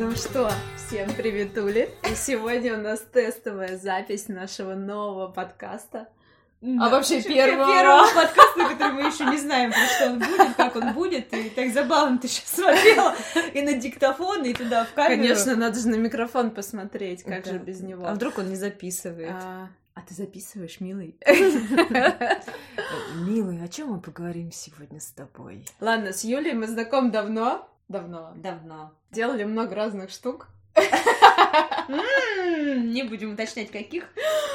Ну что, всем привет, Ули. И сегодня у нас тестовая запись нашего нового подкаста. Да. А вообще Вообще, первого. первого подкаста, который мы еще не знаем, про что он будет, как он будет. И так забавно ты сейчас смотрела и на диктофон, и туда в камеру. Конечно, надо же на микрофон посмотреть, как Да. же без него. А вдруг он не записывает? А, а ты записываешь, милый? Милый, о чем мы поговорим сегодня с тобой? Ладно, с Юлей мы знакомы давно. Давно. Давно. Делали много разных штук. Не будем уточнять, каких.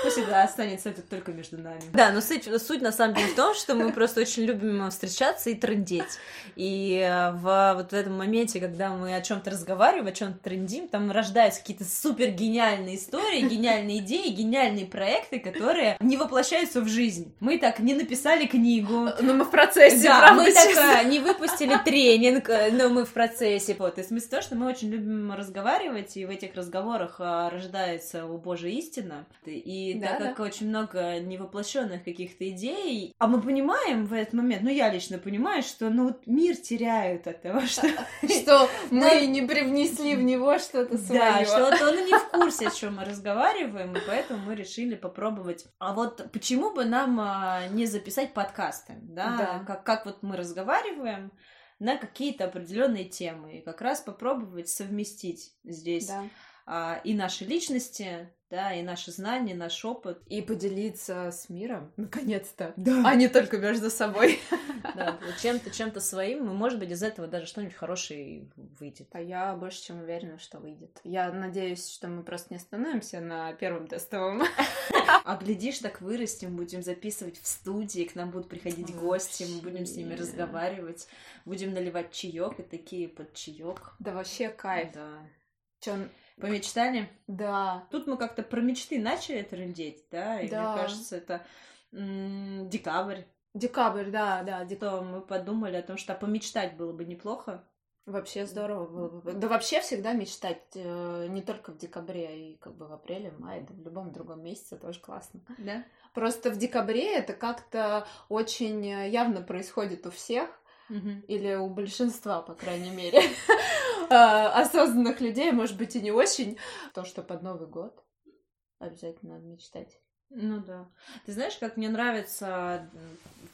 Пусть это останется это только между нами. Да, но суть, суть на самом деле в том, что мы просто очень любим встречаться и трендеть. И э, в вот в этом моменте, когда мы о чем-то разговариваем, о чем-то трендим, там рождаются какие-то супер гениальные истории, гениальные идеи, гениальные проекты, которые не воплощаются в жизнь. Мы так не написали книгу, Но мы в процессе, да, правда, мы так а, не выпустили тренинг, э, но мы в процессе. Вот, и смысл в том, что мы очень любим разговаривать, и в этих разговорах а, рождается, о боже, истина. И Да, так да. как очень много невоплощенных каких-то идей, а мы понимаем в этот момент, ну я лично понимаю, что ну вот мир теряют от того, что Что мы не привнесли в него что-то свое. да, что вот он и не в курсе, о чем мы разговариваем, и поэтому мы решили попробовать. А вот почему бы нам а, не записать подкасты, да? Да. Как, как вот мы разговариваем на какие-то определенные темы, и как раз попробовать совместить здесь Да. А, и наши личности, да, и наши знания, наш опыт. И поделиться с миром, наконец-то. Да. А не только между собой. Да, чем-то, чем-то своим, и, может быть, из этого даже что-нибудь хорошее выйдет. А я больше чем уверена, что выйдет. Я надеюсь, что мы просто не остановимся на первом тестовом. А глядишь, так вырастем, будем записывать в студии, к нам будут приходить гости, мы будем с ними разговаривать, будем наливать чаек и такие под чаек. Да вообще кайф. Да. Чё, Помечтали? Да. Тут мы как-то про мечты начали трындеть, да? И Да. мне кажется, это м, декабрь. Декабрь, да, да. дек- То мы подумали о том, что помечтать было бы неплохо. Вообще здорово было бы. Да вообще всегда мечтать э, не только в декабре, а и как бы в апреле, в мае, да в любом другом месяце тоже классно. Да? Просто в декабре это как-то очень э, явно происходит у всех, или у большинства, по крайней мере, осознанных людей, может быть, и не очень, то, что под Новый год обязательно надо мечтать. Ну да. Ты знаешь, как мне нравится,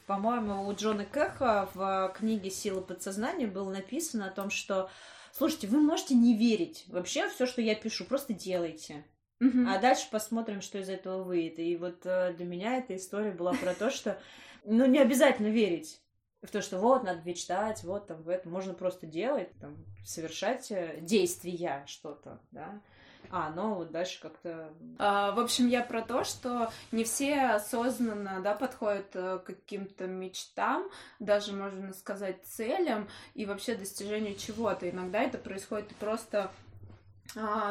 по-моему, у Джона Кэха в книге «Сила подсознания» было написано о том, что Слушайте, вы можете не верить. Вообще все, что я пишу, просто делайте. А дальше посмотрим, что из этого выйдет. И вот э, для меня эта история была про то, что ну не обязательно верить в то, что вот надо мечтать, вот там в этом можно просто делать, там, совершать э, действия что-то, да. А оно вот дальше как-то А, в общем, я про то, что не все осознанно да, подходят э, к каким-то мечтам, даже можно сказать целям и вообще достижению чего-то. Иногда это происходит просто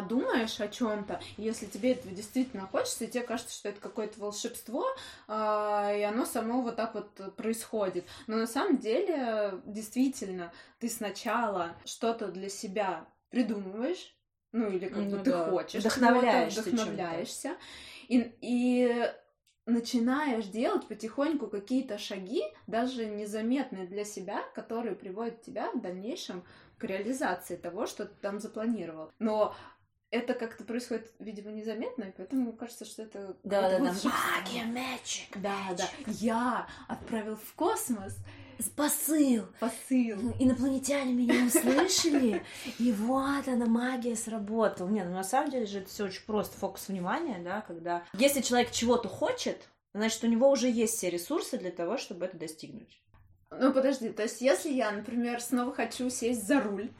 думаешь о чем-то, если тебе этого действительно хочется, и тебе кажется, что это какое-то волшебство, а, и оно само вот так вот происходит. Но на самом деле, действительно, ты сначала что-то для себя придумываешь, ну или как бы Ну ты да. хочешь, Вдохновляешься вдохновляешься, и, и начинаешь делать потихоньку какие-то шаги, даже незаметные для себя, которые приводят тебя в дальнейшем к реализации того, что ты там запланировал. Но это как-то происходит, видимо, незаметно, и поэтому кажется, что это Да, да, да. Магия, magic. Да, да. Я отправил в космос Посыл. посыл. Инопланетяне меня услышали, и вот она, магия сработала. Нет, ну на самом деле же это все очень просто. Фокус внимания, да, когда... Если человек чего-то хочет, значит, у него уже есть все ресурсы для того, чтобы это достигнуть. Ну, подожди, то есть если я, например, снова хочу сесть за руль,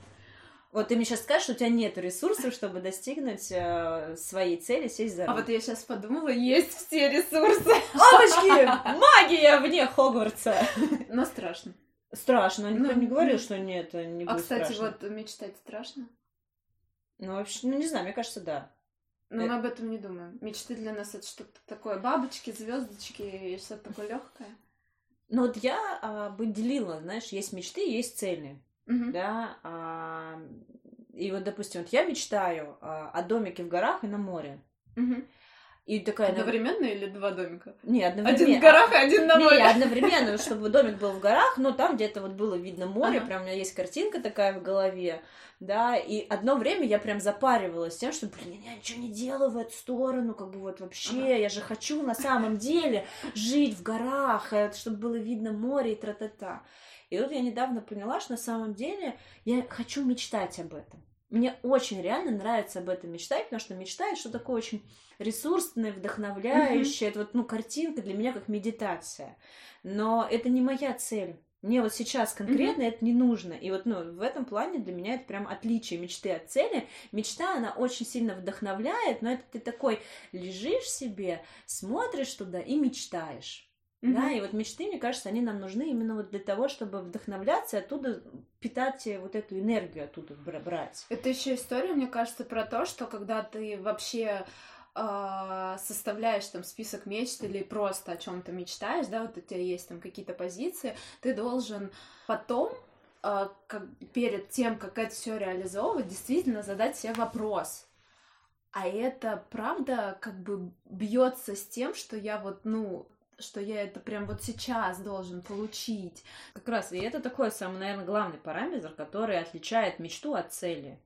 Вот ты мне сейчас скажешь, что у тебя нет ресурсов, чтобы достигнуть э, своей цели, сесть за а руль. вот я сейчас подумала, есть все ресурсы, Опачки! Магия вне Хогвартса! но страшно. Страшно, никто Ну, не говорил, ну. что нет, не А, будет кстати, страшно. вот мечтать страшно? Ну, вообще, ну, не знаю, мне кажется, да. Но Э. мы об этом не думаем. Мечты для нас это что-то такое, бабочки, звездочки и что-то такое легкое. Ну, вот я а, бы делила, знаешь, есть мечты, есть цели. да, а, и вот, допустим, вот я мечтаю а, о домике в горах и на море. И такая... Одновременно или два домика? Не, одновременно. Один в горах, один на море. Не, одновременно, чтобы домик был в горах, но там где-то вот было видно море, ага. прям у меня есть картинка такая в голове, да, и одно время я прям запаривалась тем, что, блин, я ничего не делаю в эту сторону, как бы вот вообще, ага. я же хочу на самом деле жить в горах, э, чтобы было видно море и тра-та-та. И вот я недавно поняла, что на самом деле я хочу мечтать об этом. Мне очень реально нравится об этом мечтать, потому что мечта это что такое очень ресурсное, вдохновляющее. Mm-hmm. Это вот, ну, картинка для меня как медитация. Но это не моя цель. Мне вот сейчас конкретно mm-hmm. это не нужно. И вот, ну, в этом плане для меня это прям отличие мечты от цели. Мечта, она очень сильно вдохновляет, но это ты такой лежишь себе, смотришь туда и мечтаешь. Mm-hmm. Да, и вот мечты, мне кажется, они нам нужны именно вот для того, чтобы вдохновляться оттуда питать вот эту энергию оттуда брать. Это еще история, мне кажется, про то, что когда ты вообще э, составляешь там список мечт или просто о чем-то мечтаешь, да, вот у тебя есть там какие-то позиции, ты должен потом э, как, перед тем, как это все реализовывать, действительно задать себе вопрос. А это правда как бы бьется с тем, что я вот, ну, что я это прям вот сейчас должен получить. Как раз, и это такой самый, наверное, главный параметр, который отличает мечту от цели.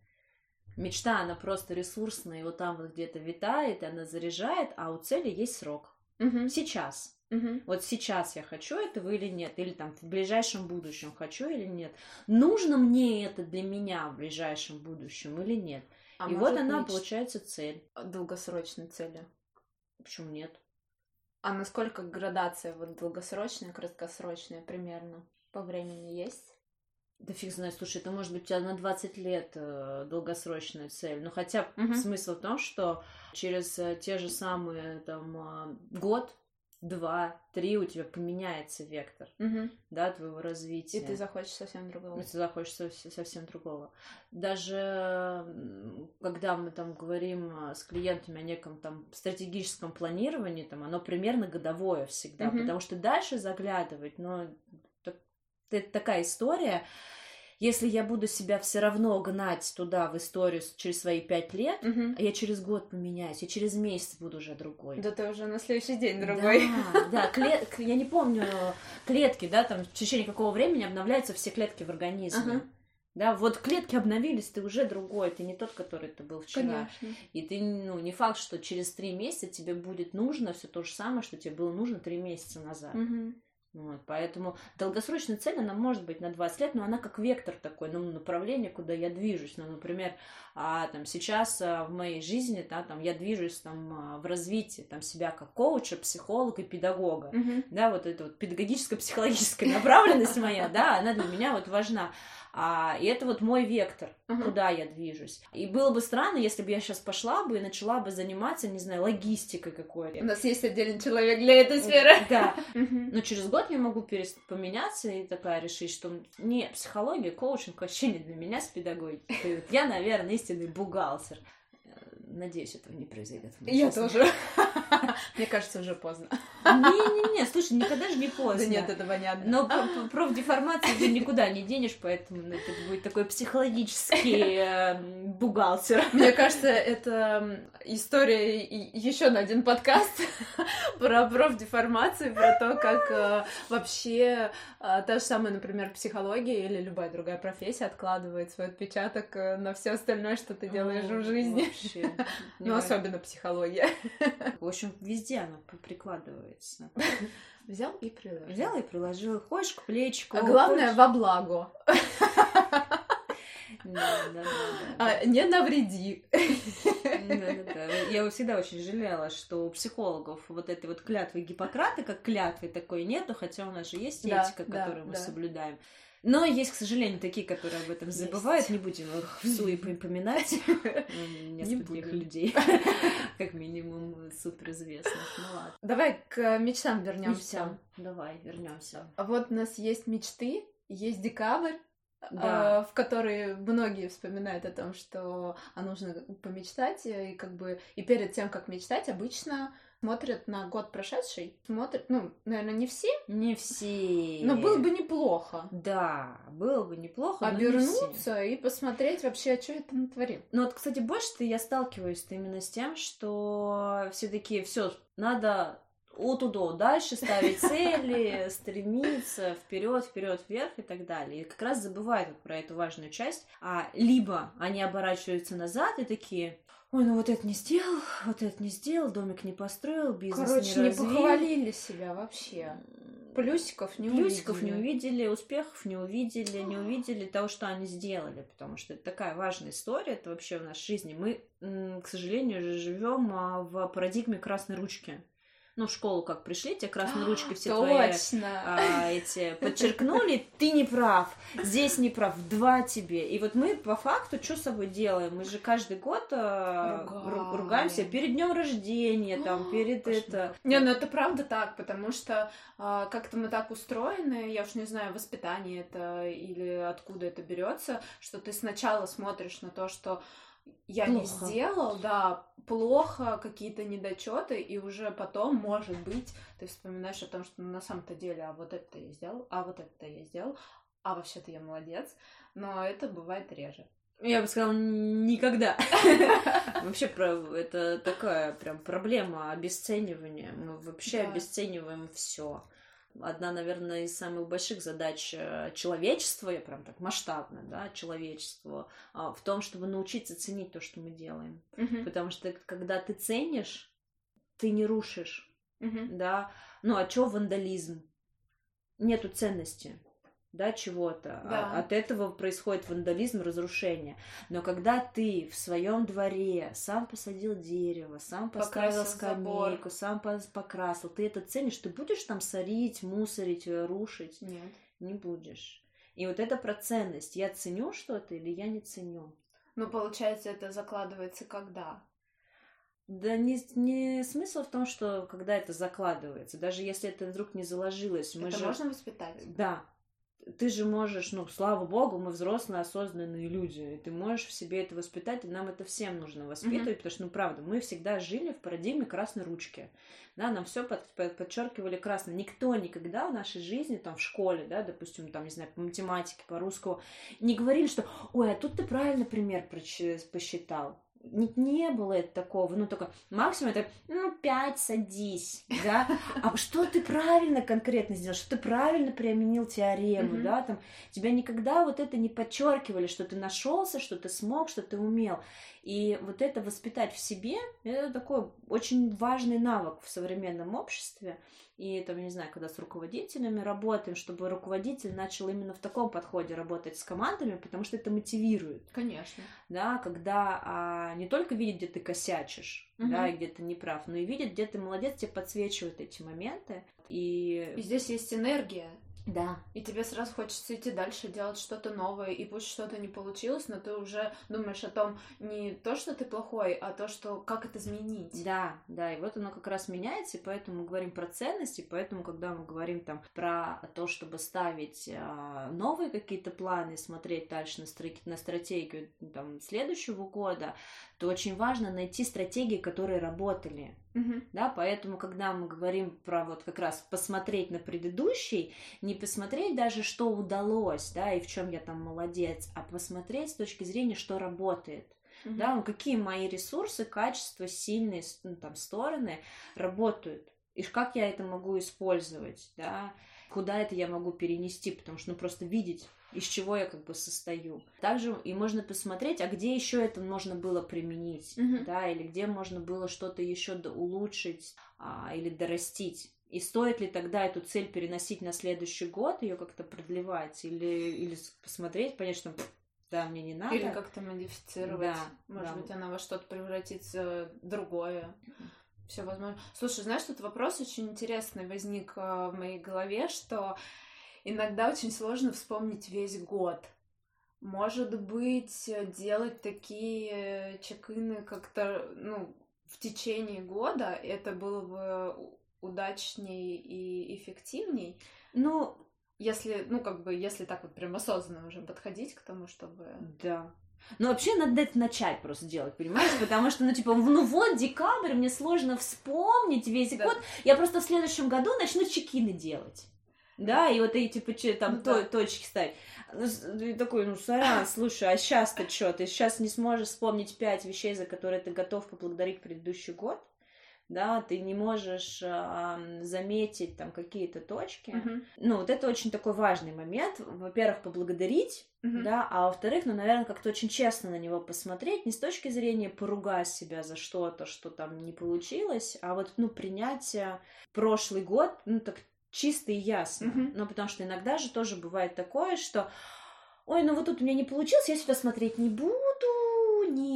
Мечта, она просто ресурсная, вот там вот где-то витает, она заряжает, а у цели есть срок. Угу. Сейчас. Угу. Вот сейчас я хочу этого или нет, или там в ближайшем будущем хочу или нет. Нужно мне это для меня в ближайшем будущем или нет. А и вот она, меч... получается, цель. Долгосрочной цели. Почему нет? А насколько градация вот долгосрочная, краткосрочная примерно по времени есть? Да фиг знает, слушай, это может быть у тебя на 20 лет э, долгосрочная цель. Но хотя угу. смысл в том, что через э, те же самые там э, год, два, три у тебя поменяется вектор, угу. да, твоего развития. И ты захочешь совсем другого. И ты захочешь совсем другого. Даже когда мы там говорим а, с клиентами о неком там стратегическом планировании, там оно примерно годовое всегда, угу. потому что дальше заглядывать, но это такая история, если я буду себя все равно гнать туда, в историю, через свои пять лет, угу. а я через год поменяюсь, я через месяц буду уже другой. Да ты уже на следующий день другой. Да, да, клет... я не помню, клетки, да, там в течение какого времени обновляются все клетки в организме. Ага. Да, вот клетки обновились, ты уже другой, ты не тот, который ты был вчера. Конечно. И ты, ну, не факт, что через три месяца тебе будет нужно все то же самое, что тебе было нужно три месяца назад. Угу. Вот, поэтому долгосрочная цель, она может быть на 20 лет, но она как вектор такой, ну, направление, куда я движусь. Ну, например, а, там, сейчас а, в моей жизни, да, там, я движусь там, а, в развитии там, себя как коуча, психолога и педагога. Mm-hmm. Да, вот эта вот педагогическая, психологическая направленность моя, да, она для меня вот важна. А, и это вот мой вектор, uh-huh. куда я движусь. И было бы странно, если бы я сейчас пошла бы и начала бы заниматься, не знаю, логистикой какой-то. У нас есть отдельный человек для этой сферы. Да. Но через год я могу перест... поменяться и такая решить, что не, психология, коучинг вообще не для меня с педагогикой. Я, наверное, истинный бухгалтер. Надеюсь, этого не произойдет. Я тоже. Мне кажется, уже поздно. Не-не-не, слушай, никогда же не поздно. Да нет, это понятно. Но профдеформацию ты никуда не денешь, поэтому это будет такой психологический э, бухгалтер. Мне кажется, это история еще на один подкаст про профдеформацию, про то, как э, вообще э, та же самая, например, психология или любая другая профессия откладывает свой отпечаток на все остальное, что ты делаешь в жизни. Ну, особенно психология. В общем, везде она прикладывается. Взял и приложил. Взял и приложил. Ходишь к плечику. А главное, во благо. А, не навреди. Я всегда очень жалела, что у психологов вот этой вот клятвы Гиппократа, как клятвы такой нету, хотя у нас же есть этика, которую мы соблюдаем. Но есть, к сожалению, такие, которые об этом забывают. Есть. Не будем их в суе поминать. Нескольких людей. Как минимум суперизвестных. Ну ладно. Давай к мечтам вернемся. Давай, вернемся. Вот у нас есть мечты, есть декабрь, да. в которой многие вспоминают о том, что а нужно помечтать, и как бы и перед тем, как мечтать, обычно смотрят на год прошедший, смотрят, ну, наверное, не все, Не все. но было бы неплохо Да, было бы неплохо, но не обернуться и посмотреть вообще, а что я там натворил. Ну вот, кстати, больше-то я сталкиваюсь именно с тем, что все таки все надо от удо дальше ставить цели, стремиться вперед, вперед, вверх и так далее. И как раз забывают вот про эту важную часть. А либо они оборачиваются назад и такие, ой, ну вот это не сделал, вот это не сделал, домик не построил, бизнес Короче, не не развил. похвалили себя вообще. Плюсиков не Плюсиков увидели. не увидели, успехов не увидели, не увидели того, что они сделали, потому что это такая важная история, это вообще в нашей жизни. Мы, к сожалению, живем а, в парадигме красной ручки. Ну, в школу как пришли, те красные ручки все твои а, эти подчеркнули, ты не прав, здесь не прав, два тебе. И вот мы по факту что с собой делаем? Мы же каждый год а, ру- Ругаем. ругаемся перед днем рождения, там, перед Кошмар. это. Не, ну это правда так, потому что а, как-то мы так устроены, я уж не знаю, воспитание это или откуда это берется, что ты сначала смотришь на то, что я не Плохо. сделал, да, плохо, какие-то недочеты, и уже потом, может быть, ты вспоминаешь о том, что ну, на самом-то деле, а вот это я сделал, а вот это я сделал, а вообще-то я молодец, но это бывает реже. Я бы сказала, никогда. Вообще, это такая прям проблема обесценивания. Мы вообще обесцениваем все. Одна, наверное, из самых больших задач э, человечества, я прям так масштабно, да, человечества, а, в том, чтобы научиться ценить то, что мы делаем. Мгм, Потому что когда ты ценишь, ты не рушишь, мгм. да. Ну, а чё вандализм? Нету ценности, да, чего-то. А- Да. От этого происходит вандализм, разрушение. Но когда ты в своем дворе сам посадил дерево, сам поставил Покрасил забор. скамейку, сам пос- покрасил, ты это ценишь, ты будешь там сорить, мусорить, э, рушить? Нет. Не будешь. И вот это про ценность. Я ценю что-то или я не ценю? Ну, получается, это закладывается когда? Да не, не смысл в том, что когда это закладывается, даже если это вдруг не заложилось, мы это же... можно воспитать? Да. Ты же можешь, ну, слава богу, мы взрослые, осознанные люди, и ты можешь в себе это воспитать, и нам это всем нужно воспитывать, потому что, ну, правда, мы всегда жили в парадигме красной ручки, да, нам все подчеркивали красно. Никто никогда в нашей жизни, там, в школе, да, допустим, там, не знаю, по математике, по русскому, не говорили, что, ой, а тут ты правильно пример посчитал. Не, не было это такого, ну только максимум это, ну, пять, садись, да, а что ты правильно конкретно сделал, что ты правильно применил теорему, Мгм. да, там, тебя никогда вот это не подчеркивали, что ты нашелся, что ты смог, что ты умел. И вот это воспитать в себе, это такой очень важный навык в современном обществе. И там, не знаю, когда с руководителями работаем, чтобы руководитель начал именно в таком подходе работать с командами, потому что это мотивирует Конечно. да, когда а, не только видит, где ты косячишь, Мгм. да, и где ты не прав, но и видит, где ты молодец, тебе подсвечивают эти моменты. И И здесь есть энергия. Да, И тебе сразу хочется идти дальше, делать что-то новое, и пусть что-то не получилось, но ты уже думаешь о том, не то, что ты плохой, а то, что как это изменить. да, да, и вот оно как раз меняется, и поэтому мы говорим про ценности, поэтому, когда мы говорим там про то, чтобы ставить а, новые какие-то планы, смотреть дальше на, стра- на стратегию там, следующего года, то очень важно найти стратегии, которые работали, Мгм. да, поэтому, когда мы говорим про вот как раз посмотреть на предыдущий, не посмотреть даже, что удалось, да, и в чем я там молодец, а посмотреть с точки зрения, что работает, Мгм. да, ну, какие мои ресурсы, качества, сильные ну, там стороны работают, и как я это могу использовать, да, куда это я могу перенести, потому что, ну, просто видеть, из чего я как бы состою. Также и можно посмотреть, а где еще это можно было применить, Мгм. да, или где можно было что-то еще улучшить а, или дорастить. И стоит ли тогда эту цель переносить на следующий год, ее как-то продлевать, или, или посмотреть, понять, что да, мне не надо. Или как-то модифицировать. Да, Может да. быть, она во что-то превратится другое. Все возможно. Слушай, знаешь, тут вопрос очень интересный возник э, в моей голове, что иногда очень сложно вспомнить весь год. Может быть, э, делать такие чекины как-то, ну, в течение года, это было бы удачней и эффективней. Ну, Если, ну, как бы, если так вот прям осознанно уже подходить к тому, чтобы... Да. Ну, вообще, надо это начать просто делать, понимаешь? Потому что, ну, типа, ну вот, декабрь, мне сложно вспомнить весь да. год. Я просто в следующем году начну чекины делать. Да, и вот эти, типа, там, ну, то, да. точки ставить. Ну, и такой, ну, сорян, слушай, а сейчас-то что? Ты сейчас не сможешь вспомнить пять вещей, за которые ты готов поблагодарить предыдущий год? Да, ты не можешь э, заметить там какие-то точки. Uh-huh. Ну, вот это очень такой важный момент. Во-первых, поблагодарить, uh-huh. да, а во-вторых, ну, наверное, как-то очень честно на него посмотреть, не с точки зрения поругать себя за что-то, что там не получилось, а вот, ну, принять прошлый год, ну, так чисто и ясно. Uh-huh. Ну, потому что иногда же тоже бывает такое, что ой, ну вот тут у меня не получилось, я сюда смотреть не буду,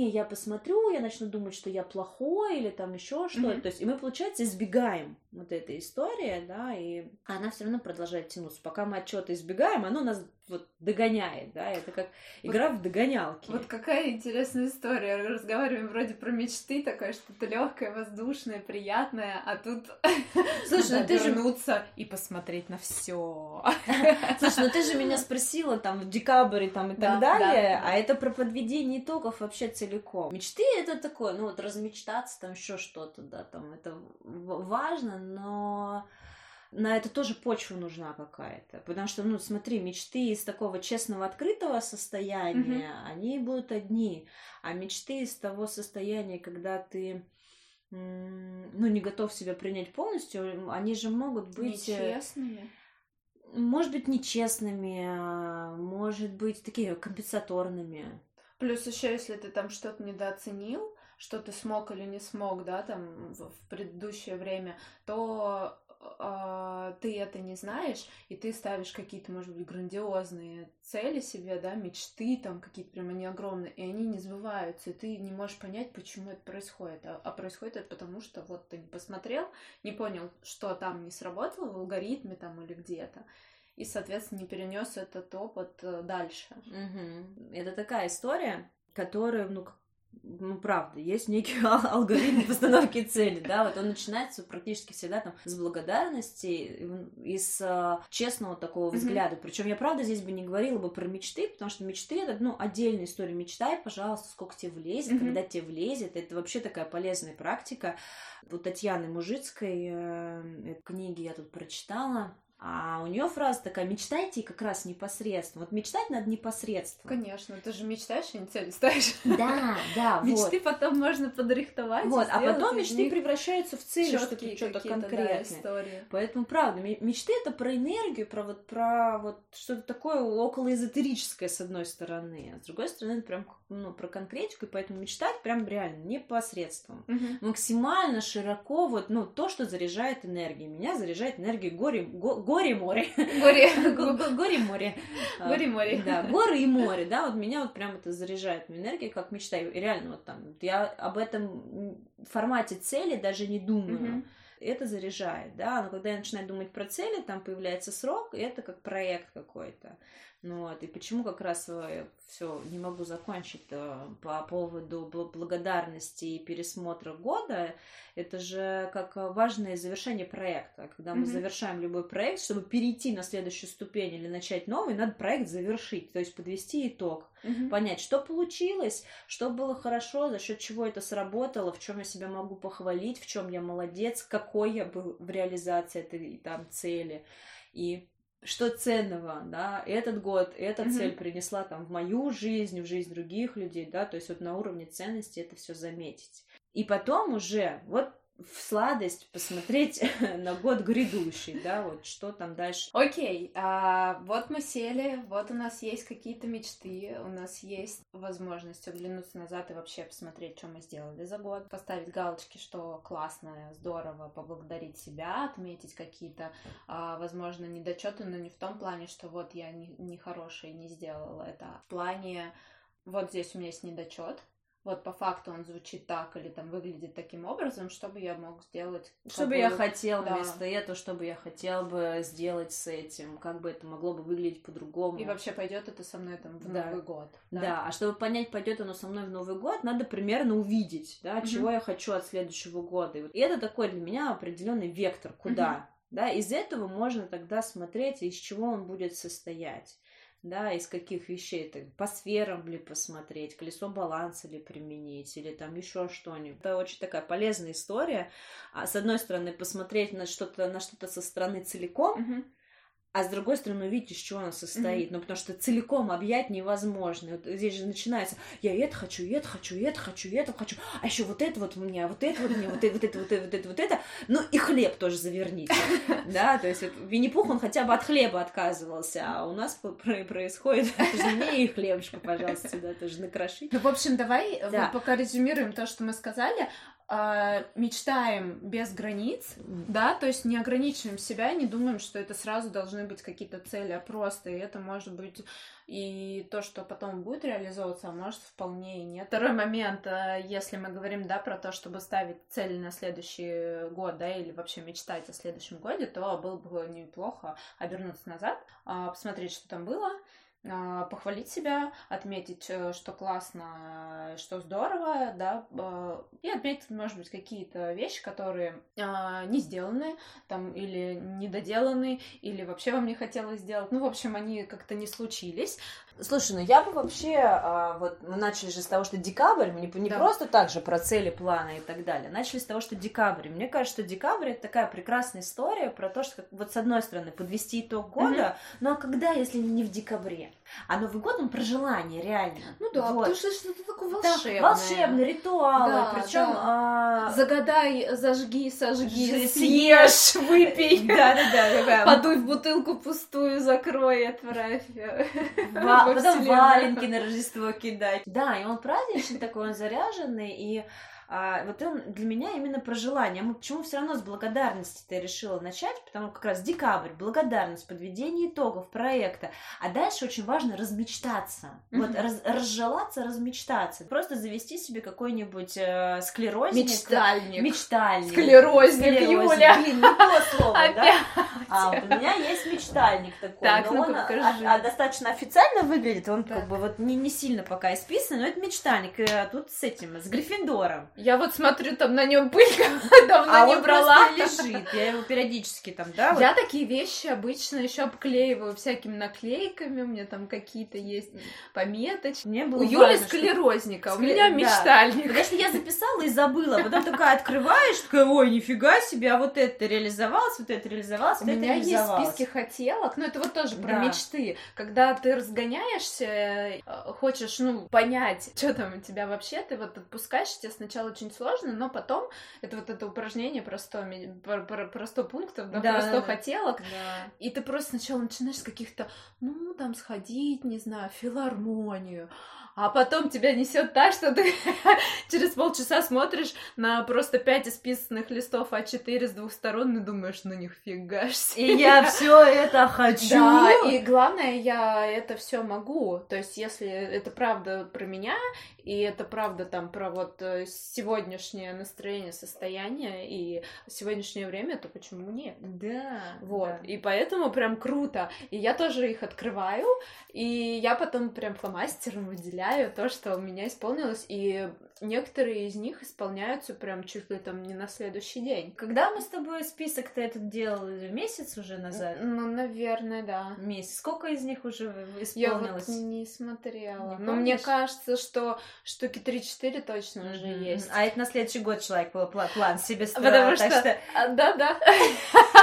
я посмотрю, я начну думать, что я плохой или там еще что-то. Mm-hmm. То есть, и мы, получается, избегаем вот этой истории, да, и она все равно продолжает тянуться. Пока мы от чего-то избегаем, оно нас вот догоняет, да, это как игра вот, в догонялки. Вот какая интересная история. Разговариваем вроде про мечты, такое что-то легкое, воздушное, приятное, а тут Слушай, ну ты же вернуться и посмотреть на все. Слушай, ну ты же меня спросила там в декабре там и так далее, а это про подведение итогов вообще целиком. Мечты это такое, ну вот размечтаться там еще что-то, да, там это важно, но на это тоже почва нужна какая-то. Потому что, ну, смотри, мечты из такого честного, открытого состояния, mm-hmm. они будут одни. А мечты из того состояния, когда ты ну, не готов себя принять полностью, они же могут быть... Э, Нечестными. Может быть, нечестными, а, может быть, такие компенсаторными. Плюс еще, если ты там что-то недооценил, что ты смог или не смог, да, там в предыдущее время, то э, ты это не знаешь, и ты ставишь какие-то, может быть, грандиозные цели себе, да, мечты там какие-то прям они огромные, и они не сбываются, и ты не можешь понять, почему это происходит. А, а происходит это потому, что вот ты не посмотрел, не понял, что там не сработало в алгоритме там или где-то, и, соответственно, не перенес этот опыт э, дальше. Угу. Это такая история, которая, ну, ну, правда, есть некий алгоритм постановки цели, да, вот он начинается практически всегда там с благодарности и с uh, честного такого взгляда. Mm-hmm. Причем я, правда, здесь бы не говорила бы про мечты, потому что мечты это, ну, отдельная история. Мечтай, пожалуйста, сколько тебе влезет, mm-hmm. когда тебе влезет. Это вообще такая полезная практика. У Татьяны Мужицкой э, книги я тут прочитала а у нее фраза такая: мечтайте как раз непосредственно. Вот мечтать надо непосредственно. Конечно, ты же мечтаешь, а не цель ставишь. Да, да. Мечты потом можно подрихтовать. Вот, а потом мечты превращаются в цели, что-то что-то конкретное. Поэтому правда, мечты это про энергию, про вот про вот что-то такое около эзотерическое с одной стороны, а с другой стороны это прям ну, про конкретику, и поэтому мечтать прям реально непосредством. Максимально широко вот, ну, то, что заряжает энергией. Меня заряжает энергией горе, го, горе-море. Горе. Горе-море. Горе-море. Да, горы и море, да, вот меня вот прям это заряжает энергией, как мечтаю. И реально вот там, я об этом формате цели даже не думаю. Это заряжает, да, но когда я начинаю думать про цели, там появляется срок, и это как проект какой-то. Ну вот, и почему как раз э, все не могу закончить э, по поводу благодарности и пересмотра года, это же как важное завершение проекта. Когда мы mm-hmm. завершаем любой проект, чтобы перейти на следующую ступень или начать новый, надо проект завершить, то есть подвести итог, mm-hmm. понять, что получилось, что было хорошо, за счет чего это сработало, в чем я себя могу похвалить, в чем я молодец, какой я был в реализации этой там цели. И что ценного, да, этот год, эта mm-hmm. цель принесла там в мою жизнь, в жизнь других людей, да, то есть вот на уровне ценности это все заметить. И потом уже, вот в сладость посмотреть на год грядущий, да, вот что там дальше. Окей, okay, а, вот мы сели, вот у нас есть какие-то мечты, у нас есть возможность оглянуться назад и вообще посмотреть, что мы сделали за год, поставить галочки, что классно, здорово, поблагодарить себя, отметить какие-то, а, возможно, недочеты, но не в том плане, что вот я не, не хорошая не сделала это, в плане вот здесь у меня есть недочет, вот по факту он звучит так или там выглядит таким образом, чтобы я мог сделать... Что бы я хотел да. вместо этого, что бы я хотел бы сделать с этим, как бы это могло бы выглядеть по-другому. И вообще пойдет это со мной там в да. Новый год. Да? да, а чтобы понять, пойдет оно со мной в Новый год, надо примерно увидеть, да, угу. чего я хочу от следующего года. И это такой для меня определенный вектор, куда. Угу Да, из этого можно тогда смотреть, из чего он будет состоять да, из каких вещей, так, по сферам ли посмотреть, колесо баланса ли применить, или там еще что-нибудь. Это очень такая полезная история. А с одной стороны, посмотреть на что-то, на что-то со стороны целиком, Мгм. А с другой стороны увидеть, из чего оно состоит. Ну, потому что целиком объять невозможно. Вот здесь же начинается, я это хочу, и это хочу, и это хочу, и это хочу, а еще вот это вот у меня, вот это вот у меня, вот это, вот это, вот это, вот это, вот это. Ну, и хлеб тоже заверните. Да, то есть вот Винни-Пух, он хотя бы от хлеба отказывался, а у нас происходит, мне и хлебушка, пожалуйста, сюда тоже накрошить. Ну, в общем, давай э, Да. вот пока резюмируем то, что мы сказали. А, мечтаем без границ, да, то есть не ограничиваем себя, не думаем, что это сразу должны быть какие-то цели, а просто и это может быть и то, что потом будет реализовываться, а может вполне и нет. Второй момент, а, если мы говорим, да, про то, чтобы ставить цели на следующий год, да, или вообще мечтать о следующем годе, то было бы неплохо обернуться назад, а, посмотреть, что там было, похвалить себя, отметить, э, что классно, э, что здорово, да, э, и отметить, может быть, какие-то вещи, которые а, не сделаны, там, или недоделаны, или вообще вам не хотелось сделать. Ну, в общем, они как-то не случились. Слушай, ну я бы вообще, а, вот мы начали же с того, что декабрь, мы не, не Да. просто так же про цели, планы и так далее, начали с того, что декабрь. Мне кажется, что декабрь это такая прекрасная история про то, что вот с одной стороны подвести итог года, ну а когда, если не в декабре? А Новый год он про желание, реально. Ну да, Вот. потому что что-то такое Да, волшебное. волшебные ритуалы, Да, причем да. Загадай, зажги, сожги, Ж- съешь, выпей. Да, да, да, такая Подуй в бутылку пустую, закрой отправь. Ва- во потом валенки на Рождество кидать. Да, и он праздничный такой, он заряженный, и а, вот он для меня именно про желание. Мы почему все равно с благодарности ты решила начать, потому как раз декабрь, благодарность, подведение итогов проекта. А дальше очень важно размечтаться. Вот раз- разжелаться, размечтаться. Просто завести себе какой-нибудь э, склерозник. Мечтальник. Мечтальник. Склерозник, Склерозник. Юля. Блин, не то слово, да? А у меня есть мечтальник такой, Так, но он покажи. а- а достаточно официально выглядит, он Так. как бы вот не, не сильно пока исписан, но это мечтальник, э, тут с этим, с Гриффиндором. Я вот смотрю, там на нем пылька давно а не он брала. просто лежит, я его периодически там, да, вот Я такие вещи обычно еще обклеиваю всякими наклейками, у меня там какие-то есть пометочки. мне было У Юли важно, что- склерозника, у меня да. мечтальник. Что я записала и забыла, потом такая открываешь, такая, ой, нифига себе, а вот это реализовалось, вот это реализовалось, У вот это меня есть реализовалось. списки хотелок, но это вот тоже про Да. мечты. Когда ты разгоняешься, э, хочешь, ну, понять, что там у тебя вообще, ты вот отпускаешь, тебе сначала очень сложно, но потом это вот это упражнение про 100, ми- про, про- про 100 пунктов, да, Да, про да, 100 да. хотелок, Да. и ты просто сначала начинаешь с каких-то, ну, там, сходить, не знаю, в филармонию, а потом тебя несет так, что ты через полчаса смотришь на просто пять исписанных листов А4 с двух сторон и думаешь, ну нифига себе. И я все это хочу. Да, и главное, я это все могу. То есть, если это правда про меня, и это правда там про вот э, сегодняшнее настроение, состояние и сегодняшнее время, то почему нет? Да. Вот, да. и поэтому прям круто. И я тоже их открываю, и я потом прям фломастером выделяю то, что у меня исполнилось, и некоторые из них исполняются прям чуть ли там не на следующий день. Когда мы с тобой список-то этот делали? Месяц уже назад? Ну, наверное, да. Месяц. Сколько из них уже в- Я исполнилось? вот не смотрела. Не Но мне кажется, что штуки 3-4 точно уже Мгм. есть. А это на следующий год человек пла- пла- план себе строил. Потому так что- А, Да-да.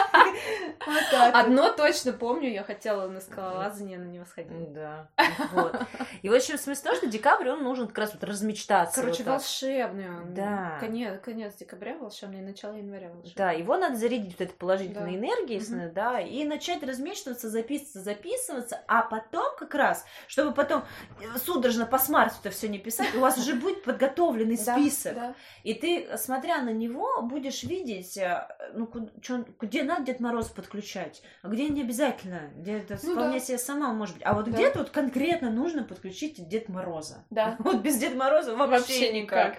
вот так вот. Одно точно помню, я хотела на скалолазание, но не восходила. Да. Вот. И в общем, смысл том, что декабрь, он нужен как раз вот размечтаться. Короче, вот волшебный он. Да. Конец, конец декабря волшебный, начало января волшебный. Да, его надо зарядить вот этой положительной Да. энергией, если, да, и начать размечтываться, записываться, записываться, а потом как раз, чтобы потом э, судорожно по смарту это все не писать, у вас уже будет подготовленный список. да. И ты, смотря на него, будешь видеть, э, ну, где надо Дед Мороз подключать, а где не обязательно, где это Ну вполне да. себе сама может быть. А вот Да. где-то вот конкретно нужно подключить Дед Мороза. Да. Вот без Деда Мороза вообще, Вообще никак.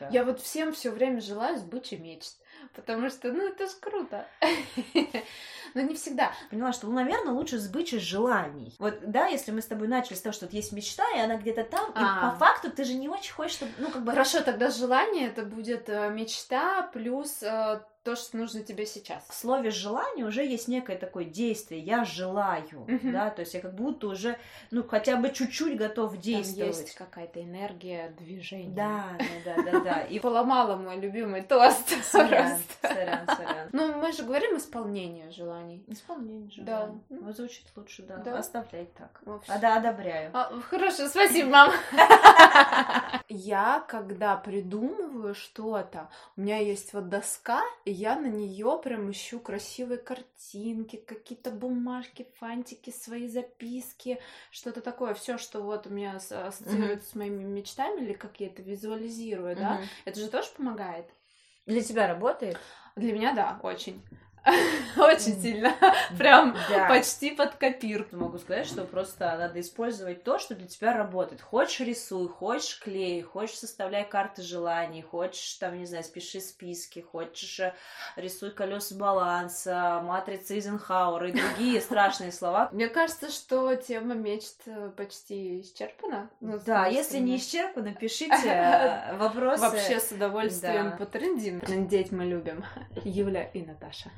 никак. Я вот всем все время желаю сбычи мечт. Потому что, ну, это ж круто. Но не всегда. Поняла, что, ну, наверное, лучше сбычь из желаний. Вот, да, если мы с тобой начали с того, что вот есть мечта, и она где-то там, и А. по факту ты же не очень хочешь, чтобы, ну, как бы... Хорошо, тогда желание это будет э, мечта плюс э, то, что нужно тебе сейчас. В слове желание уже есть некое такое действие. Я желаю, Мгм. да, то есть я как будто уже, ну, хотя бы чуть-чуть готов Там действовать. есть какая-то энергия движения. Да, да, да, да, да. И поломала мой любимый тост. Сорян, сорян, сорян. Ну, мы же говорим исполнение желаний. Исполнение же. Да. Вот звучит лучше, да. Да. Оставляй так. Ну. А, да, одобряю. А, хорошо, спасибо, мам. Я, когда придумываю что-то, у меня есть вот доска, и я на нее прям ищу красивые картинки, какие-то бумажки, фантики, свои записки, что-то такое, все, что вот у меня ассоциируется с моими мечтами, или как я это визуализирую, да, Мгм. это же тоже помогает. Для тебя работает? Для меня, да, очень. Очень сильно. Прям почти под копирку. Могу сказать, что просто надо использовать то, что для тебя работает. Хочешь рисуй, хочешь клей, хочешь составляй карты желаний, хочешь там, не знаю, спиши списки, хочешь э, рисуй колеса баланса, матрица Эйзенхауэра и другие страшные слова. Мне кажется, что тема мечт э, почти исчерпана. Ну, Да, если не стороны. исчерпано, пишите э, вопросы. Вообще с удовольствием потрендим. Надеть мы любим. Юля и Наташа.